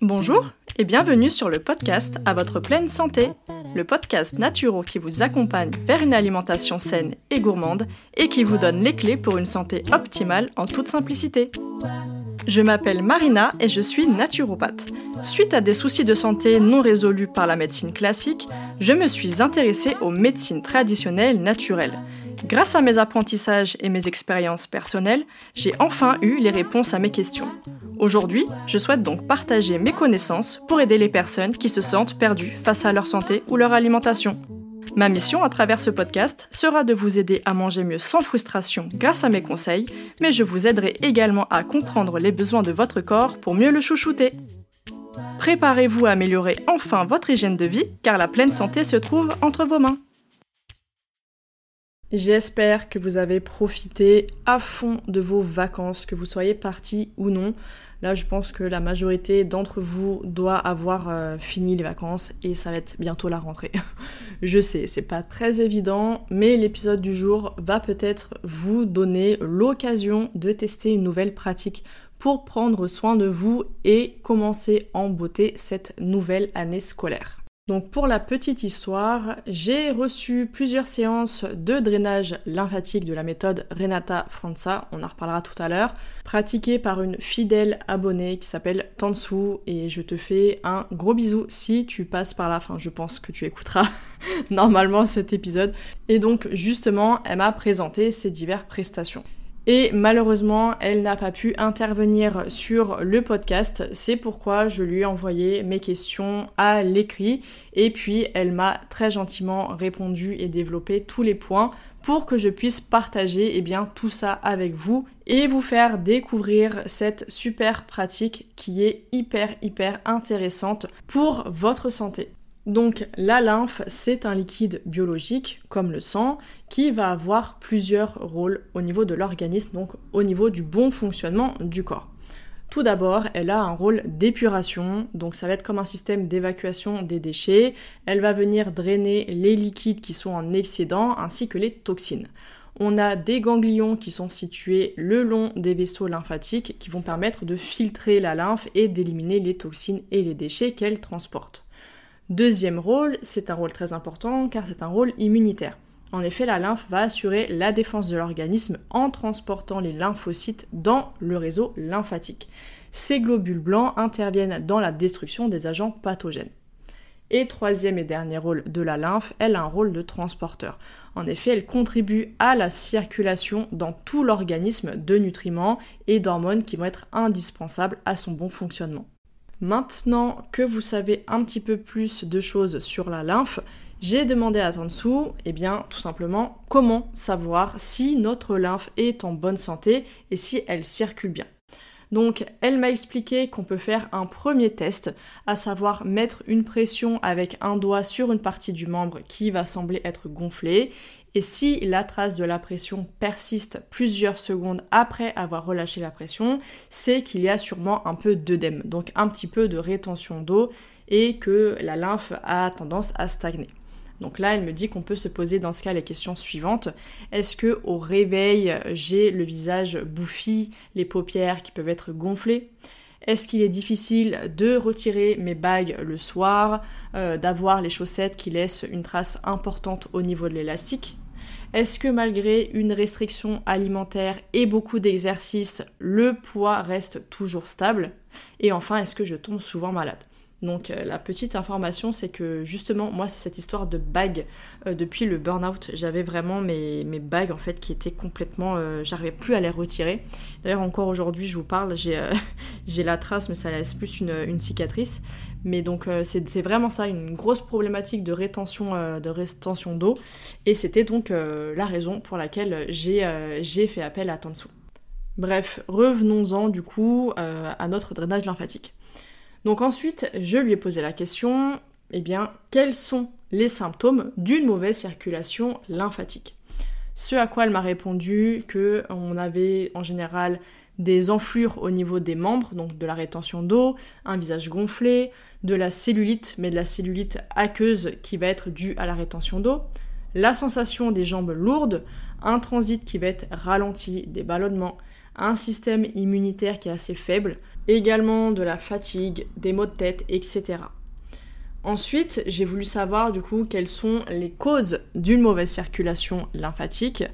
Bonjour et bienvenue sur le podcast À votre pleine santé, le podcast naturo qui vous accompagne vers une alimentation saine et gourmande et qui vous donne les clés pour une santé optimale en toute simplicité. Je m'appelle Marina et je suis naturopathe. Suite à des soucis de santé non résolus par la médecine classique, je me suis intéressée aux médecines traditionnelles naturelles. Grâce à mes apprentissages et mes expériences personnelles, j'ai enfin eu les réponses à mes questions. Aujourd'hui, je souhaite donc partager mes connaissances pour aider les personnes qui se sentent perdues face à leur santé ou leur alimentation. Ma mission à travers ce podcast sera de vous aider à manger mieux sans frustration grâce à mes conseils, mais je vous aiderai également à comprendre les besoins de votre corps pour mieux le chouchouter. Préparez-vous à améliorer enfin votre hygiène de vie car la pleine santé se trouve entre vos mains. J'espère que vous avez profité à fond de vos vacances, que vous soyez partis ou non. Là, je pense que la majorité d'entre vous doit avoir euh, fini les vacances et ça va être bientôt la rentrée. je sais, c'est pas très évident, mais l'épisode du jour va peut-être vous donner l'occasion de tester une nouvelle pratique pour prendre soin de vous et commencer en beauté cette nouvelle année scolaire. Donc pour la petite histoire, j'ai reçu plusieurs séances de drainage lymphatique de la méthode Renata Franza, on en reparlera tout à l'heure, pratiquée par une fidèle abonnée qui s'appelle Tansu et je te fais un gros bisou si tu passes par là, enfin je pense que tu écouteras normalement cet épisode. Et donc justement, elle m'a présenté ses diverses prestations. Et malheureusement, elle n'a pas pu intervenir sur le podcast. C'est pourquoi je lui ai envoyé mes questions à l'écrit. Et puis, elle m'a très gentiment répondu et développé tous les points pour que je puisse partager eh bien, tout ça avec vous et vous faire découvrir cette super pratique qui est hyper hyper intéressante pour votre santé. Donc la lymphe, c'est un liquide biologique, comme le sang, qui va avoir plusieurs rôles au niveau de l'organisme, donc au niveau du bon fonctionnement du corps. Tout d'abord, elle a un rôle d'épuration, donc ça va être comme un système d'évacuation des déchets. Elle va venir drainer les liquides qui sont en excédent ainsi que les toxines. On a des ganglions qui sont situés le long des vaisseaux lymphatiques qui vont permettre de filtrer la lymphe et d'éliminer les toxines et les déchets qu'elle transporte. Deuxième rôle, c'est un rôle très important car c'est un rôle immunitaire. En effet, la lymphe va assurer la défense de l'organisme en transportant les lymphocytes dans le réseau lymphatique. Ces globules blancs interviennent dans la destruction des agents pathogènes. Et troisième et dernier rôle de la lymphe, elle a un rôle de transporteur. En effet, elle contribue à la circulation dans tout l'organisme de nutriments et d'hormones qui vont être indispensables à son bon fonctionnement. Maintenant que vous savez un petit peu plus de choses sur la lymphe, j'ai demandé à Tansu, eh bien, tout simplement, comment savoir si notre lymphe est en bonne santé et si elle circule bien. Donc, elle m'a expliqué qu'on peut faire un premier test, à savoir mettre une pression avec un doigt sur une partie du membre qui va sembler être gonflée. Et si la trace de la pression persiste plusieurs secondes après avoir relâché la pression, c'est qu'il y a sûrement un peu d'œdème, donc un petit peu de rétention d'eau et que la lymphe a tendance à stagner. Donc là, elle me dit qu'on peut se poser dans ce cas les questions suivantes. Est-ce que au réveil, j'ai le visage bouffi, les paupières qui peuvent être gonflées? Est-ce qu'il est difficile de retirer mes bagues le soir, euh, d'avoir les chaussettes qui laissent une trace importante au niveau de l'élastique? Est-ce que malgré une restriction alimentaire et beaucoup d'exercices, le poids reste toujours stable? Et enfin, est-ce que je tombe souvent malade? Donc euh, la petite information, c'est que justement, moi, c'est cette histoire de bagues. Euh, depuis le burn-out, j'avais vraiment mes, bagues en fait qui étaient complètement... Euh, j'arrivais plus à les retirer. D'ailleurs, encore aujourd'hui, je vous parle, j'ai la trace, mais ça laisse plus une, cicatrice. Mais donc c'est vraiment ça, une grosse problématique de rétention de d'eau. Et c'était donc la raison pour laquelle j'ai fait appel à Tansu. Bref, revenons-en du coup à notre drainage lymphatique. Donc ensuite, je lui ai posé la question, eh bien, quels sont les symptômes d'une mauvaise circulation lymphatique? Ce à quoi elle m'a répondu que on avait en général des enflures au niveau des membres, donc de la rétention d'eau, un visage gonflé, de la cellulite, mais de la cellulite aqueuse qui va être due à la rétention d'eau, la sensation des jambes lourdes, un transit qui va être ralenti, des ballonnements, un système immunitaire qui est assez faible, également de la fatigue, des maux de tête, etc. Ensuite, j'ai voulu savoir du coup quelles sont les causes d'une mauvaise circulation lymphatique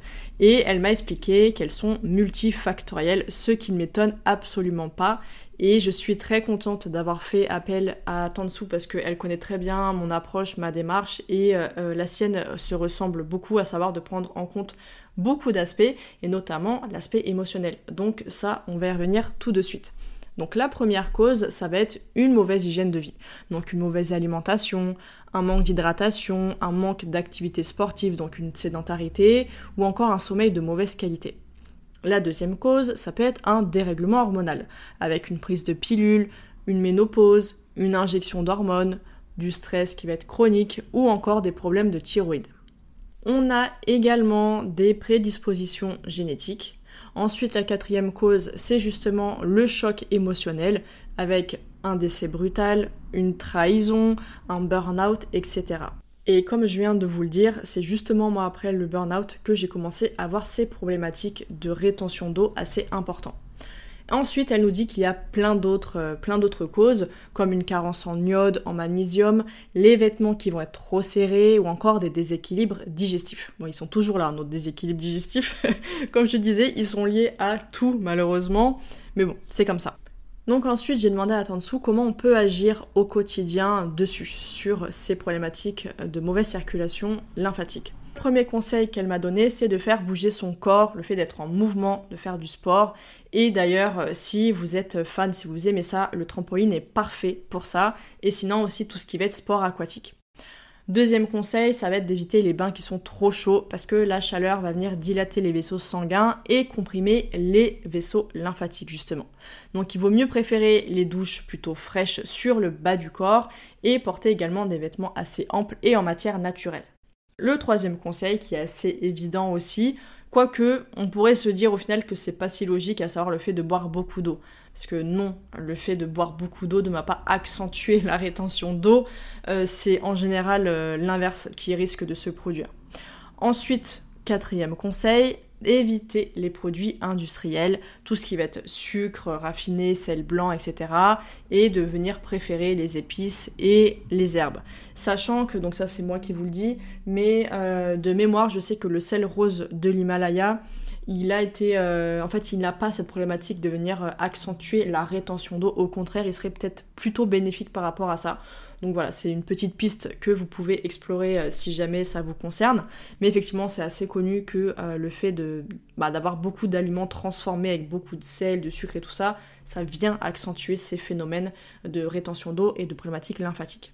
et elle m'a expliqué qu'elles sont multifactorielles, ce qui ne m'étonne absolument pas. Et je suis très contente d'avoir fait appel à Tansu parce qu'elle connaît très bien mon approche, ma démarche et euh, euh, la sienne se ressemble beaucoup à savoir de prendre en compte beaucoup d'aspects et notamment l'aspect émotionnel. Donc ça, on va y revenir tout de suite. Donc la première cause, ça va être une mauvaise hygiène de vie. Donc une mauvaise alimentation, un manque d'hydratation, un manque d'activité sportive, donc une sédentarité, ou encore un sommeil de mauvaise qualité. La deuxième cause, ça peut être un dérèglement hormonal, avec une prise de pilule, une ménopause, une injection d'hormones, du stress qui va être chronique, ou encore des problèmes de thyroïde. On a également des prédispositions génétiques, Ensuite, la quatrième cause, c'est justement le choc émotionnel avec un décès brutal, une trahison, un burn-out, etc. Et comme je viens de vous le dire, c'est justement moi après le burn-out que j'ai commencé à avoir ces problématiques de rétention d'eau assez importantes. Ensuite, elle nous dit qu'il y a plein d'autres, euh, plein d'autres causes, comme une carence en iode, en magnésium, les vêtements qui vont être trop serrés ou encore des déséquilibres digestifs. Bon, ils sont toujours là, nos déséquilibres digestifs. comme je disais, ils sont liés à tout, malheureusement. Mais bon, c'est comme ça. Donc ensuite, j'ai demandé à Tansu comment on peut agir au quotidien dessus, sur ces problématiques de mauvaise circulation lymphatique premier conseil qu'elle m'a donné, c'est de faire bouger son corps, le fait d'être en mouvement, de faire du sport. Et d'ailleurs, euh, si vous êtes fan, si vous aimez ça, le trampoline est parfait pour ça. Et sinon aussi tout ce qui va être sport aquatique. Deuxième conseil, ça va être d'éviter les bains qui sont trop chauds parce que la chaleur va venir dilater les vaisseaux sanguins et comprimer les vaisseaux lymphatiques justement. Donc il vaut mieux préférer les douches plutôt fraîches sur le bas du corps et porter également des vêtements assez amples et en matière naturelle. Le troisième conseil, qui est assez évident aussi, quoique on pourrait se dire au final que c'est pas si logique, à savoir le fait de boire beaucoup d'eau. Parce que non, le fait de boire beaucoup d'eau ne m'a pas accentué la rétention d'eau, euh, c'est en général euh, l'inverse qui risque de se produire. Ensuite, quatrième conseil, éviter les produits industriels, tout ce qui va être sucre, raffiné, sel blanc, etc. Et de venir préférer les épices et les herbes. Sachant que, donc ça c'est moi qui vous le dis, mais euh, de mémoire, je sais que le sel rose de l'Himalaya, il a été, euh, en fait, il n'a pas cette problématique de venir euh, accentuer la rétention d'eau. Au contraire, il serait peut-être plutôt bénéfique par rapport à ça. Donc voilà, c'est une petite piste que vous pouvez explorer euh, si jamais ça vous concerne. Mais effectivement, c'est assez connu que euh, le fait bah, d'avoir beaucoup d'aliments transformés avec beaucoup de sel, de sucre et tout ça, ça vient accentuer ces phénomènes de rétention d'eau et de problématiques lymphatiques.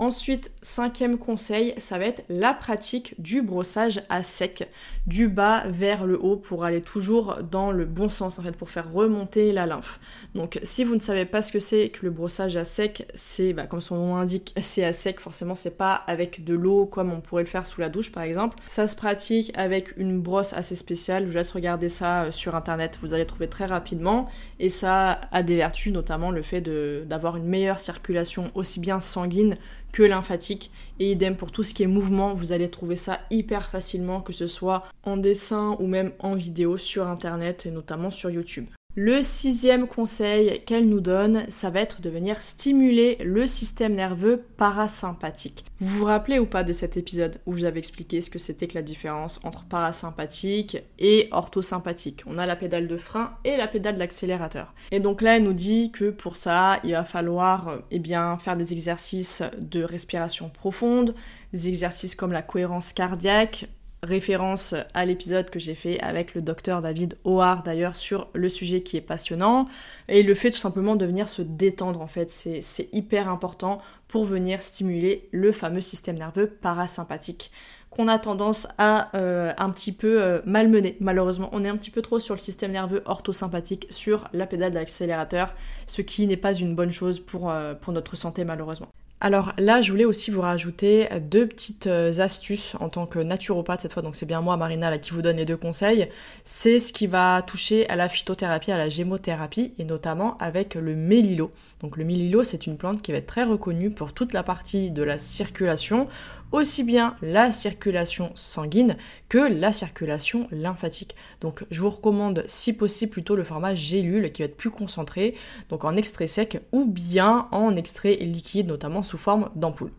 Ensuite, cinquième conseil, ça va être la pratique du brossage à sec, du bas vers le haut pour aller toujours dans le bon sens en fait, pour faire remonter la lymphe. Donc si vous ne savez pas ce que c'est que le brossage à sec, c'est bah, comme son nom l'indique, c'est à sec, forcément c'est pas avec de l'eau comme on pourrait le faire sous la douche par exemple. Ça se pratique avec une brosse assez spéciale, je vous laisse regarder ça euh, sur internet, vous allez trouver très rapidement et ça a des vertus, notamment le fait d'avoir une meilleure circulation aussi bien sanguine que lymphatique. Et idem pour tout ce qui est mouvement, vous allez trouver ça hyper facilement, que ce soit en dessin ou même en vidéo sur internet et notamment sur YouTube. Le sixième conseil qu'elle nous donne, ça va être de venir stimuler le système nerveux parasympathique. Vous vous rappelez ou pas de cet épisode où j'avais expliqué ce que c'était que la différence entre parasympathique et orthosympathique? On a la pédale de frein et la pédale d'accélérateur. Et donc là, elle nous dit que pour ça, il va falloir eh bien, faire des exercices de respiration profonde, des exercices comme la cohérence cardiaque, référence à l'épisode que j'ai fait avec le docteur David Howard d'ailleurs sur le sujet qui est passionnant et le fait tout simplement de venir se détendre en fait. C'est hyper important pour venir stimuler le fameux système nerveux parasympathique qu'on a tendance à euh, un petit peu euh, malmener. Malheureusement on est un petit peu trop sur le système nerveux orthosympathique sur la pédale d'accélérateur ce qui n'est pas une bonne chose pour, euh, pour notre santé malheureusement Alors là, je voulais aussi vous rajouter deux petites euh, astuces en tant que naturopathe cette fois, donc c'est bien moi, Marina, qui vous donne les deux conseils. C'est ce qui va toucher à la phytothérapie, à la gémothérapie, et notamment avec le mélilo. Donc le mélilo, c'est une plante qui va être très reconnue pour toute la partie de la circulation, aussi bien la circulation sanguine que la circulation lymphatique. Donc je vous recommande si possible plutôt le format gélule qui va être plus concentré, donc en extrait sec ou bien en extrait liquide, notamment sous forme d'ampoule.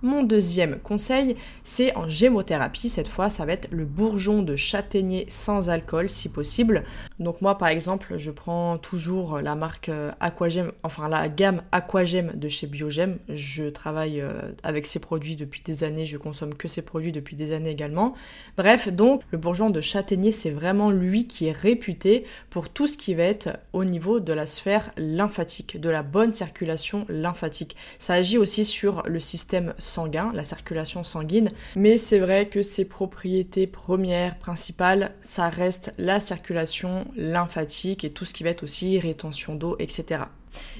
Mon deuxième conseil, c'est en gémothérapie. Cette fois, ça va être le bourgeon de châtaignier sans alcool, si possible. Donc moi, par exemple, je prends toujours la marque euh, Aquagem, enfin la gamme Aquagem de chez Biogem. Je travaille euh, avec ces produits depuis des années, je consomme que ces produits depuis des années également. Bref, donc le bourgeon de châtaignier, c'est vraiment lui qui est réputé pour tout ce qui va être au niveau de la sphère lymphatique, de la bonne circulation lymphatique. Ça agit aussi sur le système sanguin, la circulation sanguine, mais c'est vrai que ses propriétés premières, principales, ça reste la circulation lymphatique et tout ce qui va être aussi rétention d'eau, etc.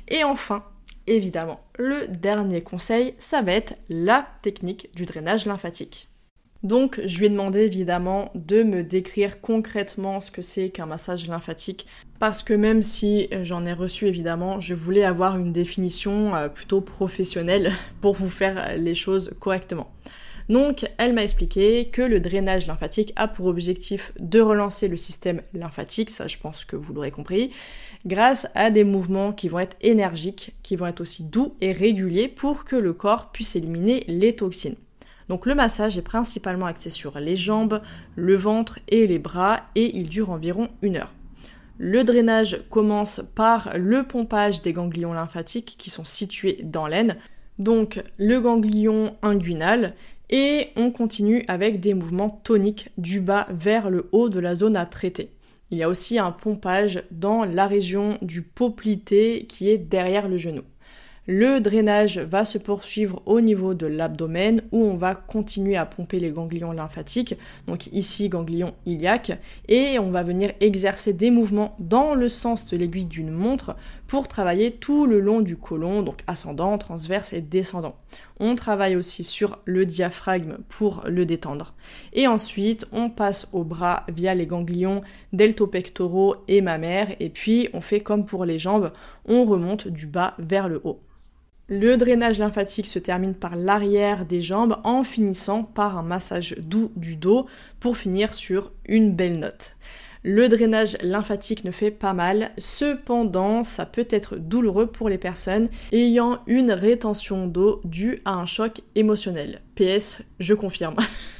Et enfin, évidemment, le dernier conseil, ça va être la technique du drainage lymphatique. Donc, je lui ai demandé évidemment de me décrire concrètement ce que c'est qu'un massage lymphatique, parce que même si j'en ai reçu évidemment, je voulais avoir une définition euh, plutôt professionnelle pour vous faire les choses correctement. Donc, elle m'a expliqué que le drainage lymphatique a pour objectif de relancer le système lymphatique, ça je pense que vous l'aurez compris, grâce à des mouvements qui vont être énergiques, qui vont être aussi doux et réguliers pour que le corps puisse éliminer les toxines. Donc le massage est principalement axé sur les jambes, le ventre et les bras et il dure environ une heure. Le drainage commence par le pompage des ganglions lymphatiques qui sont situés dans l'aine, donc le ganglion inguinal, et on continue avec des mouvements toniques du bas vers le haut de la zone à traiter. Il y a aussi un pompage dans la région du poplité qui est derrière le genou. Le drainage va se poursuivre au niveau de l'abdomen où on va continuer à pomper les ganglions lymphatiques, donc ici ganglion iliaque, et on va venir exercer des mouvements dans le sens de l'aiguille d'une montre pour travailler tout le long du côlon, donc ascendant, transverse et descendant. On travaille aussi sur le diaphragme pour le détendre. Et ensuite, on passe au bras via les ganglions deltopectoraux et mammaires, et puis on fait comme pour les jambes, on remonte du bas vers le haut. Le drainage lymphatique se termine par l'arrière des jambes en finissant par un massage doux du dos pour finir sur une belle note. Le drainage lymphatique ne fait pas mal, cependant ça peut être douloureux pour les personnes ayant une rétention d'eau due à un choc émotionnel. PS, je confirme.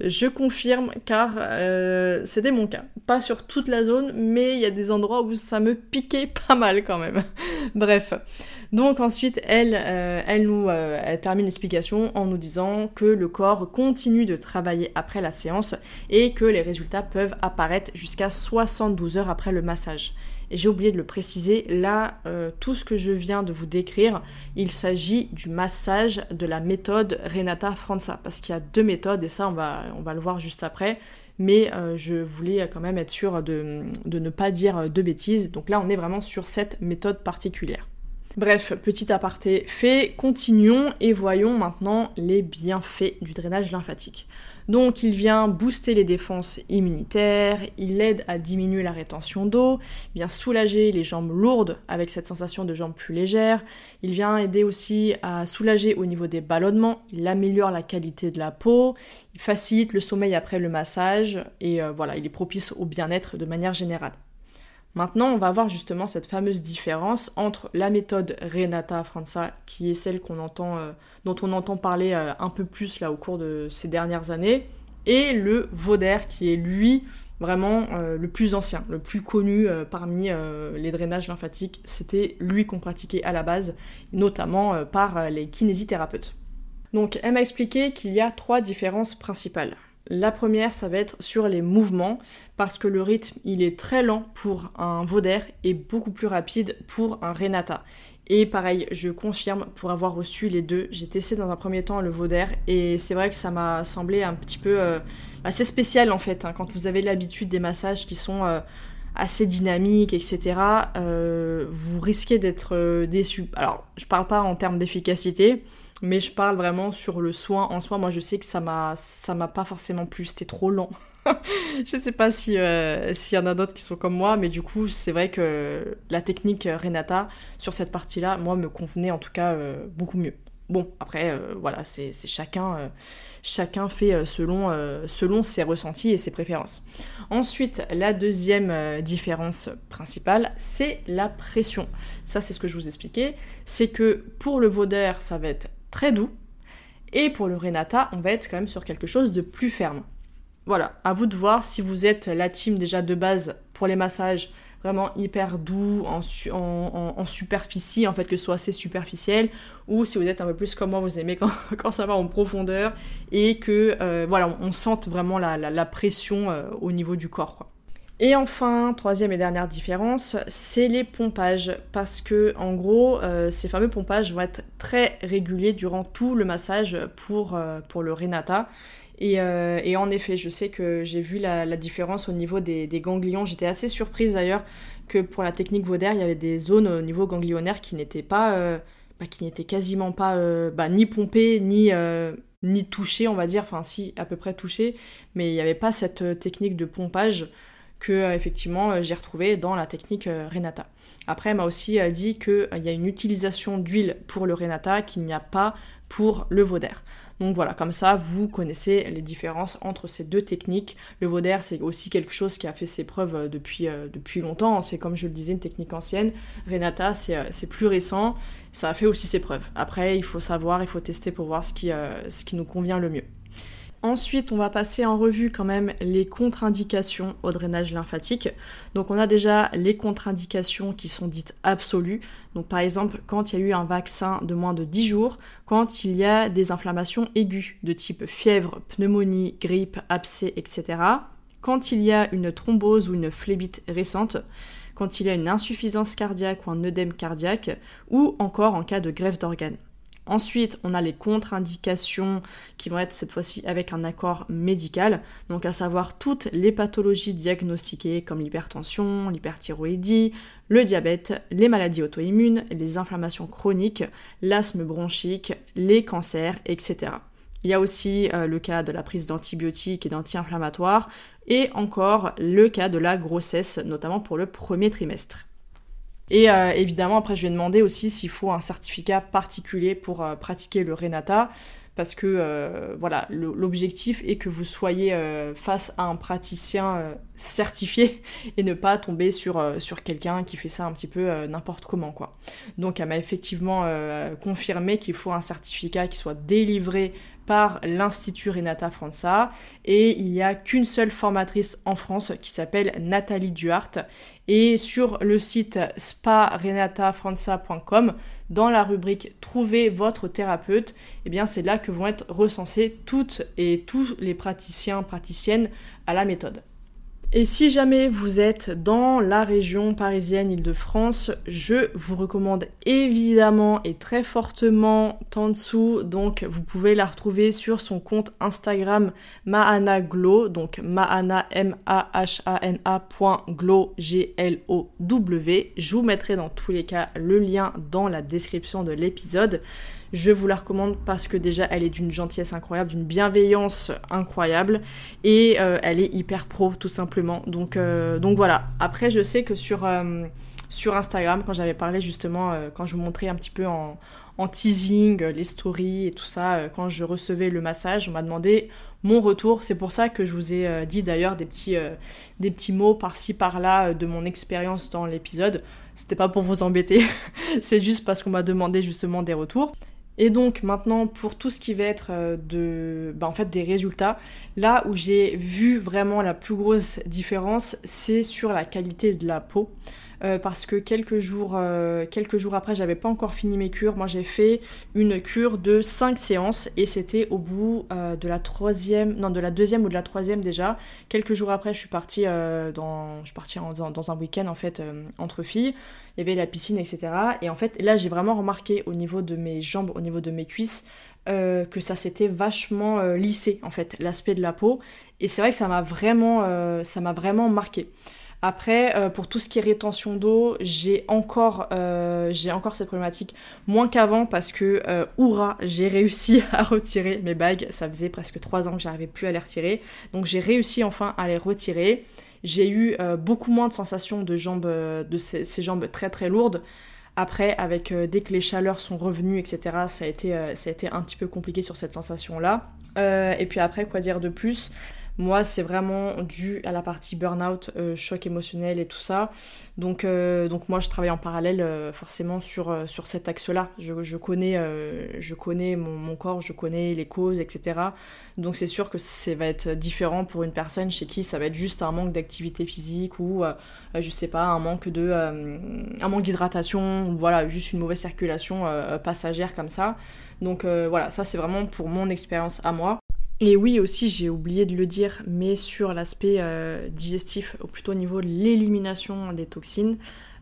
Je confirme car euh, c'était mon cas. Pas sur toute la zone, mais il y a des endroits où ça me piquait pas mal quand même. Bref. Donc ensuite, elle, euh, elle nous euh, elle termine l'explication en nous disant que le corps continue de travailler après la séance et que les résultats peuvent apparaître jusqu'à 72 heures après le massage. J'ai oublié de le préciser, là, euh, tout ce que je viens de vous décrire, il s'agit du massage de la méthode Renata Franza, parce qu'il y a deux méthodes, et ça, on va, on va le voir juste après. Mais euh, je voulais quand même être sûre de, de ne pas dire de bêtises. Donc là, on est vraiment sur cette méthode particulière. Bref, petit aparté fait, continuons et voyons maintenant les bienfaits du drainage lymphatique. Donc il vient booster les défenses immunitaires, il aide à diminuer la rétention d'eau, il vient soulager les jambes lourdes avec cette sensation de jambes plus légères, il vient aider aussi à soulager au niveau des ballonnements, il améliore la qualité de la peau, il facilite le sommeil après le massage et euh, voilà, il est propice au bien-être de manière générale. Maintenant, on va voir justement cette fameuse différence entre la méthode Renata Franza, qui est celle euh, dont on entend parler euh, un peu plus là au cours de ces dernières années, et le Vauder, qui est lui vraiment euh, le plus ancien, le plus connu parmi les drainages lymphatiques. C'était lui qu'on pratiquait à la base, notamment par les kinésithérapeutes. Donc, elle m'a expliqué qu'il y a trois différences principales. La première, ça va être sur les mouvements, parce que le rythme, il est très lent pour un Vauder et beaucoup plus rapide pour un Renata. Et pareil, je confirme, pour avoir reçu les deux, j'ai testé dans un premier temps le Vauder, et c'est vrai que ça m'a semblé un petit peu euh, assez spécial en fait, hein, quand vous avez l'habitude des massages qui sont... Euh, assez dynamique, etc., vous risquez d'être déçu. Alors, je parle pas en termes d'efficacité, mais je parle vraiment sur le soin en soi. Moi, je sais que ça m'a, ça m'a pas forcément plu. C'était trop lent. je sais pas si euh, s'il y en a d'autres qui sont comme moi, mais du coup, c'est vrai que la technique Renata sur cette partie-là, moi, me convenait en tout cas euh, beaucoup mieux. Bon, après, euh, voilà, c'est chacun, chacun fait selon, selon ses ressentis et ses préférences. Ensuite, la deuxième différence principale, c'est la pression. Ça, c'est ce que je vous expliquais. C'est que pour le Vauder, ça va être très doux. Et pour le Renata, on va être quand même sur quelque chose de plus ferme. Voilà, à vous de voir si vous êtes la team déjà de base pour les massages vraiment hyper doux, en, superficie, en fait, que ce soit assez superficiel, ou si vous êtes un peu plus comme moi, vous aimez quand, ça va en profondeur, et que, euh, voilà, on, sente vraiment la, pression euh, au niveau du corps, quoi. Et enfin, troisième et dernière différence, c'est les pompages. Parce que, en gros, euh, ces fameux pompages vont être très réguliers durant tout le massage pour, pour le Renata. Euh, et, en effet, je sais que j'ai vu la, différence au niveau des, ganglions. J'étais assez surprise d'ailleurs que pour la technique Vauder, il y avait des zones au niveau ganglionnaire qui n'étaient pas, euh, bah, qui n'étaient quasiment pas euh, bah, ni pompées ni ni touchées, on va dire. Enfin, si à peu près touchées, mais il n'y avait pas cette technique de pompage que effectivement j'ai retrouvé dans la technique Renata. Après, elle m'a aussi dit qu'il y a une utilisation d'huile pour le Renata qu'il n'y a pas pour le Vauder. Donc voilà, comme ça, vous connaissez les différences entre ces deux techniques. Le Vauder, c'est aussi quelque chose qui a fait ses preuves euh, depuis, euh, longtemps. C'est comme je le disais, une technique ancienne. Renata, c'est euh, plus récent. Ça a fait aussi ses preuves. Après, il faut savoir, il faut tester pour voir ce qui, ce qui nous convient le mieux. Ensuite, on va passer en revue quand même les contre-indications au drainage lymphatique. Donc on a déjà les contre-indications qui sont dites absolues. Donc par exemple, quand il y a eu un vaccin de moins de 10 jours, quand il y a des inflammations aiguës de type fièvre, pneumonie, grippe, abcès, etc. Quand il y a une thrombose ou une phlébite récente, quand il y a une insuffisance cardiaque ou un œdème cardiaque, ou encore en cas de grève d'organes. Ensuite, on a les contre-indications qui vont être cette fois-ci avec un accord médical, donc à savoir toutes les pathologies diagnostiquées comme l'hypertension, l'hyperthyroïdie, le diabète, les maladies auto-immunes, les inflammations chroniques, l'asthme bronchique, les cancers, etc. Il y a aussi euh, le cas de la prise d'antibiotiques et d'anti-inflammatoires, et encore le cas de la grossesse, notamment pour le premier trimestre. Et euh, évidemment, après, je lui ai demandé aussi s'il faut un certificat particulier pour euh, pratiquer le Renata, parce que euh, voilà, l'objectif est que vous soyez face à un praticien certifié et ne pas tomber sur, sur quelqu'un qui fait ça un petit peu n'importe comment, quoi. Donc, elle m'a effectivement confirmé qu'il faut un certificat qui soit délivré par l'Institut Renata Franza et il n'y a qu'une seule formatrice en France qui s'appelle Nathalie Duhart et sur le site sparenatafranza.com dans la rubrique Trouver votre thérapeute, eh bien c'est là que vont être recensées toutes et tous les praticiens praticiennes à la méthode. Et si jamais vous êtes dans la région parisienne Île-de-France, je vous recommande évidemment et très fortement Tansu. Donc vous pouvez la retrouver sur son compte Instagram Mahana Glow, donc Mahana M A H A N A Glow G W. Je vous mettrai dans tous les cas le lien dans la description de l'épisode. Je vous la recommande parce que déjà elle est d'une gentillesse incroyable, d'une bienveillance incroyable et euh, elle est hyper pro tout simplement. Donc, euh, voilà. Après je sais que sur, euh, sur Instagram, quand j'avais parlé justement, quand je vous montrais un petit peu en, en teasing, les stories et tout ça, quand je recevais le massage, on m'a demandé mon retour. C'est pour ça que je vous ai dit d'ailleurs des petits, des petits mots par-ci par-là de mon expérience dans l'épisode. C'était pas pour vous embêter, c'est juste parce qu'on m'a demandé justement des retours. Et donc maintenant pour tout ce qui va être euh, de, bah, en fait des résultats, là où j'ai vu vraiment la plus grosse différence, c'est sur la qualité de la peau. Euh, parce que quelques jours, euh, quelques jours après, j'avais pas encore fini mes cures. Moi, j'ai fait une cure de 5 séances et c'était au bout de la troisième, non, de la deuxième ou de la troisième déjà. Quelques jours après, je suis partie dans, je suis partie dans, un week-end en fait entre filles il y avait la piscine, etc. Et en fait, là, j'ai vraiment remarqué au niveau de mes jambes, au niveau de mes cuisses, euh, que ça s'était vachement euh, lissé, en fait, l'aspect de la peau. Et c'est vrai que ça m'a vraiment, euh, ça m'a vraiment marqué. Après, euh, pour tout ce qui est rétention d'eau, j'ai encore, euh, encore cette problématique moins qu'avant parce que, euh, j'ai réussi à retirer mes bagues. Ça faisait presque trois ans que j'arrivais plus à les retirer. Donc j'ai réussi enfin à les retirer. J'ai eu euh, beaucoup moins de sensations de jambes, de ces, jambes très très lourdes. Après, avec dès que les chaleurs sont revenues, etc., ça a été, ça a été un petit peu compliqué sur cette sensation-là. et puis après, quoi dire de plus? Moi, c'est vraiment dû à la partie burn-out, euh, choc émotionnel et tout ça. Donc, euh, donc moi, je travaille en parallèle euh, forcément sur, sur cet axe-là. Je, connais, je connais mon, corps, je connais les causes, etc. Donc c'est sûr que ça va être différent pour une personne chez qui ça va être juste un manque d'activité physique ou, je sais pas, un manque de, un manque d'hydratation, voilà, juste une mauvaise circulation passagère comme ça. Donc voilà, ça c'est vraiment pour mon expérience à moi. Et oui aussi, j'ai oublié de le dire, mais sur l'aspect euh, digestif, ou plutôt au niveau de l'élimination des toxines,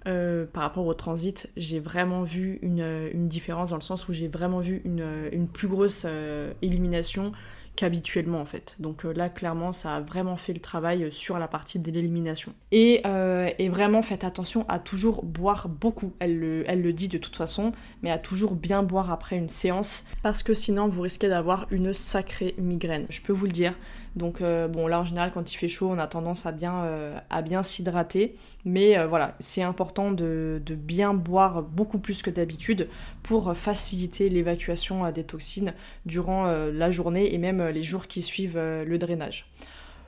euh, par rapport au transit, j'ai vraiment vu une, différence dans le sens où j'ai vraiment vu une, une plus grosse euh, élimination qu'habituellement en fait. Donc euh, là clairement ça a vraiment fait le travail euh, sur la partie de l'élimination. Et, euh, et, vraiment faites attention à toujours boire beaucoup. Elle le, elle le dit de toute façon, mais à toujours bien boire après une séance parce que sinon vous risquez d'avoir une sacrée migraine. Je peux vous le dire. Donc euh, bon là en général quand il fait chaud on a tendance à bien, euh, bien s'hydrater. Mais euh, voilà, c'est important de, bien boire beaucoup plus que d'habitude pour faciliter l'évacuation des toxines durant la journée et même les jours qui suivent le drainage.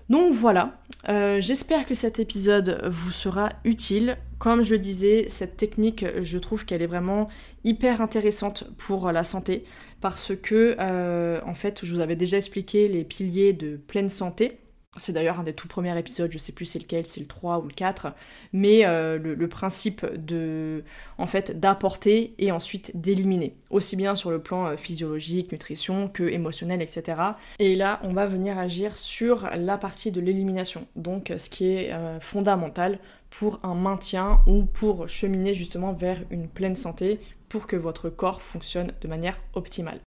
Donc voilà, j'espère que cet épisode vous sera utile. Comme je disais, cette technique, je trouve qu'elle est vraiment hyper intéressante pour la santé parce que, euh, en fait, je vous avais déjà expliqué les piliers de pleine santé. C'est d'ailleurs un des tout premiers épisodes, je sais plus c'est lequel, c'est le 3 ou le 4, mais euh, le, principe de, en fait, d'apporter et ensuite d'éliminer, aussi bien sur le plan euh, physiologique, nutrition, que émotionnel, etc. Et là, on va venir agir sur la partie de l'élimination, donc ce qui est fondamental pour un maintien ou pour cheminer justement vers une pleine santé, pour que votre corps fonctionne de manière optimale.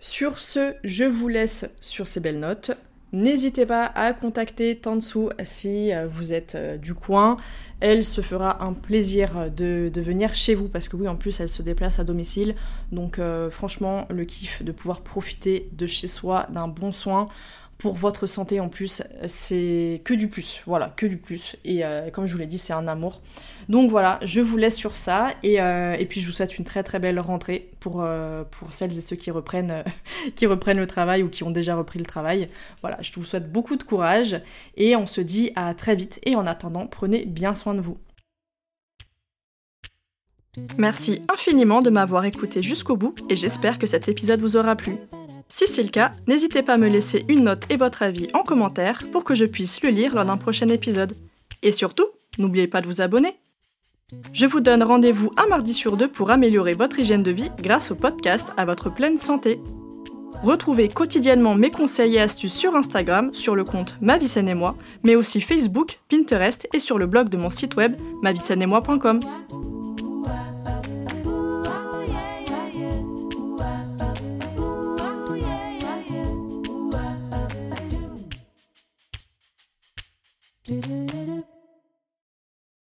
Sur ce, je vous laisse sur ces belles notes. N'hésitez pas à contacter Tansu si euh, vous êtes euh, du coin. Elle se fera un plaisir de, venir chez vous parce que oui, en plus, elle se déplace à domicile. Donc euh, franchement, le kiff de pouvoir profiter de chez soi, d'un bon soin pour votre santé en plus, c'est que du plus, voilà, que du plus. Et euh, comme je vous l'ai dit, c'est un amour. Donc voilà, je vous laisse sur ça et, euh, puis je vous souhaite une très très belle rentrée pour, euh, celles et ceux qui reprennent, qui reprennent le travail ou qui ont déjà repris le travail. Voilà, je vous souhaite beaucoup de courage et on se dit à très vite et en attendant, prenez bien soin de vous. Merci infiniment de m'avoir écouté jusqu'au bout et j'espère que cet épisode vous aura plu. Si c'est le cas, n'hésitez pas à me laisser une note et votre avis en commentaire pour que je puisse le lire lors d'un prochain épisode. Et surtout, n'oubliez pas de vous abonner. Je vous donne rendez-vous un mardi sur deux pour améliorer votre hygiène de vie grâce au podcast à votre pleine santé. Retrouvez quotidiennement mes conseils et astuces sur Instagram, sur le compte Ma et moi, mais aussi Facebook, Pinterest et sur le blog de mon site web moi.com. Do do do do.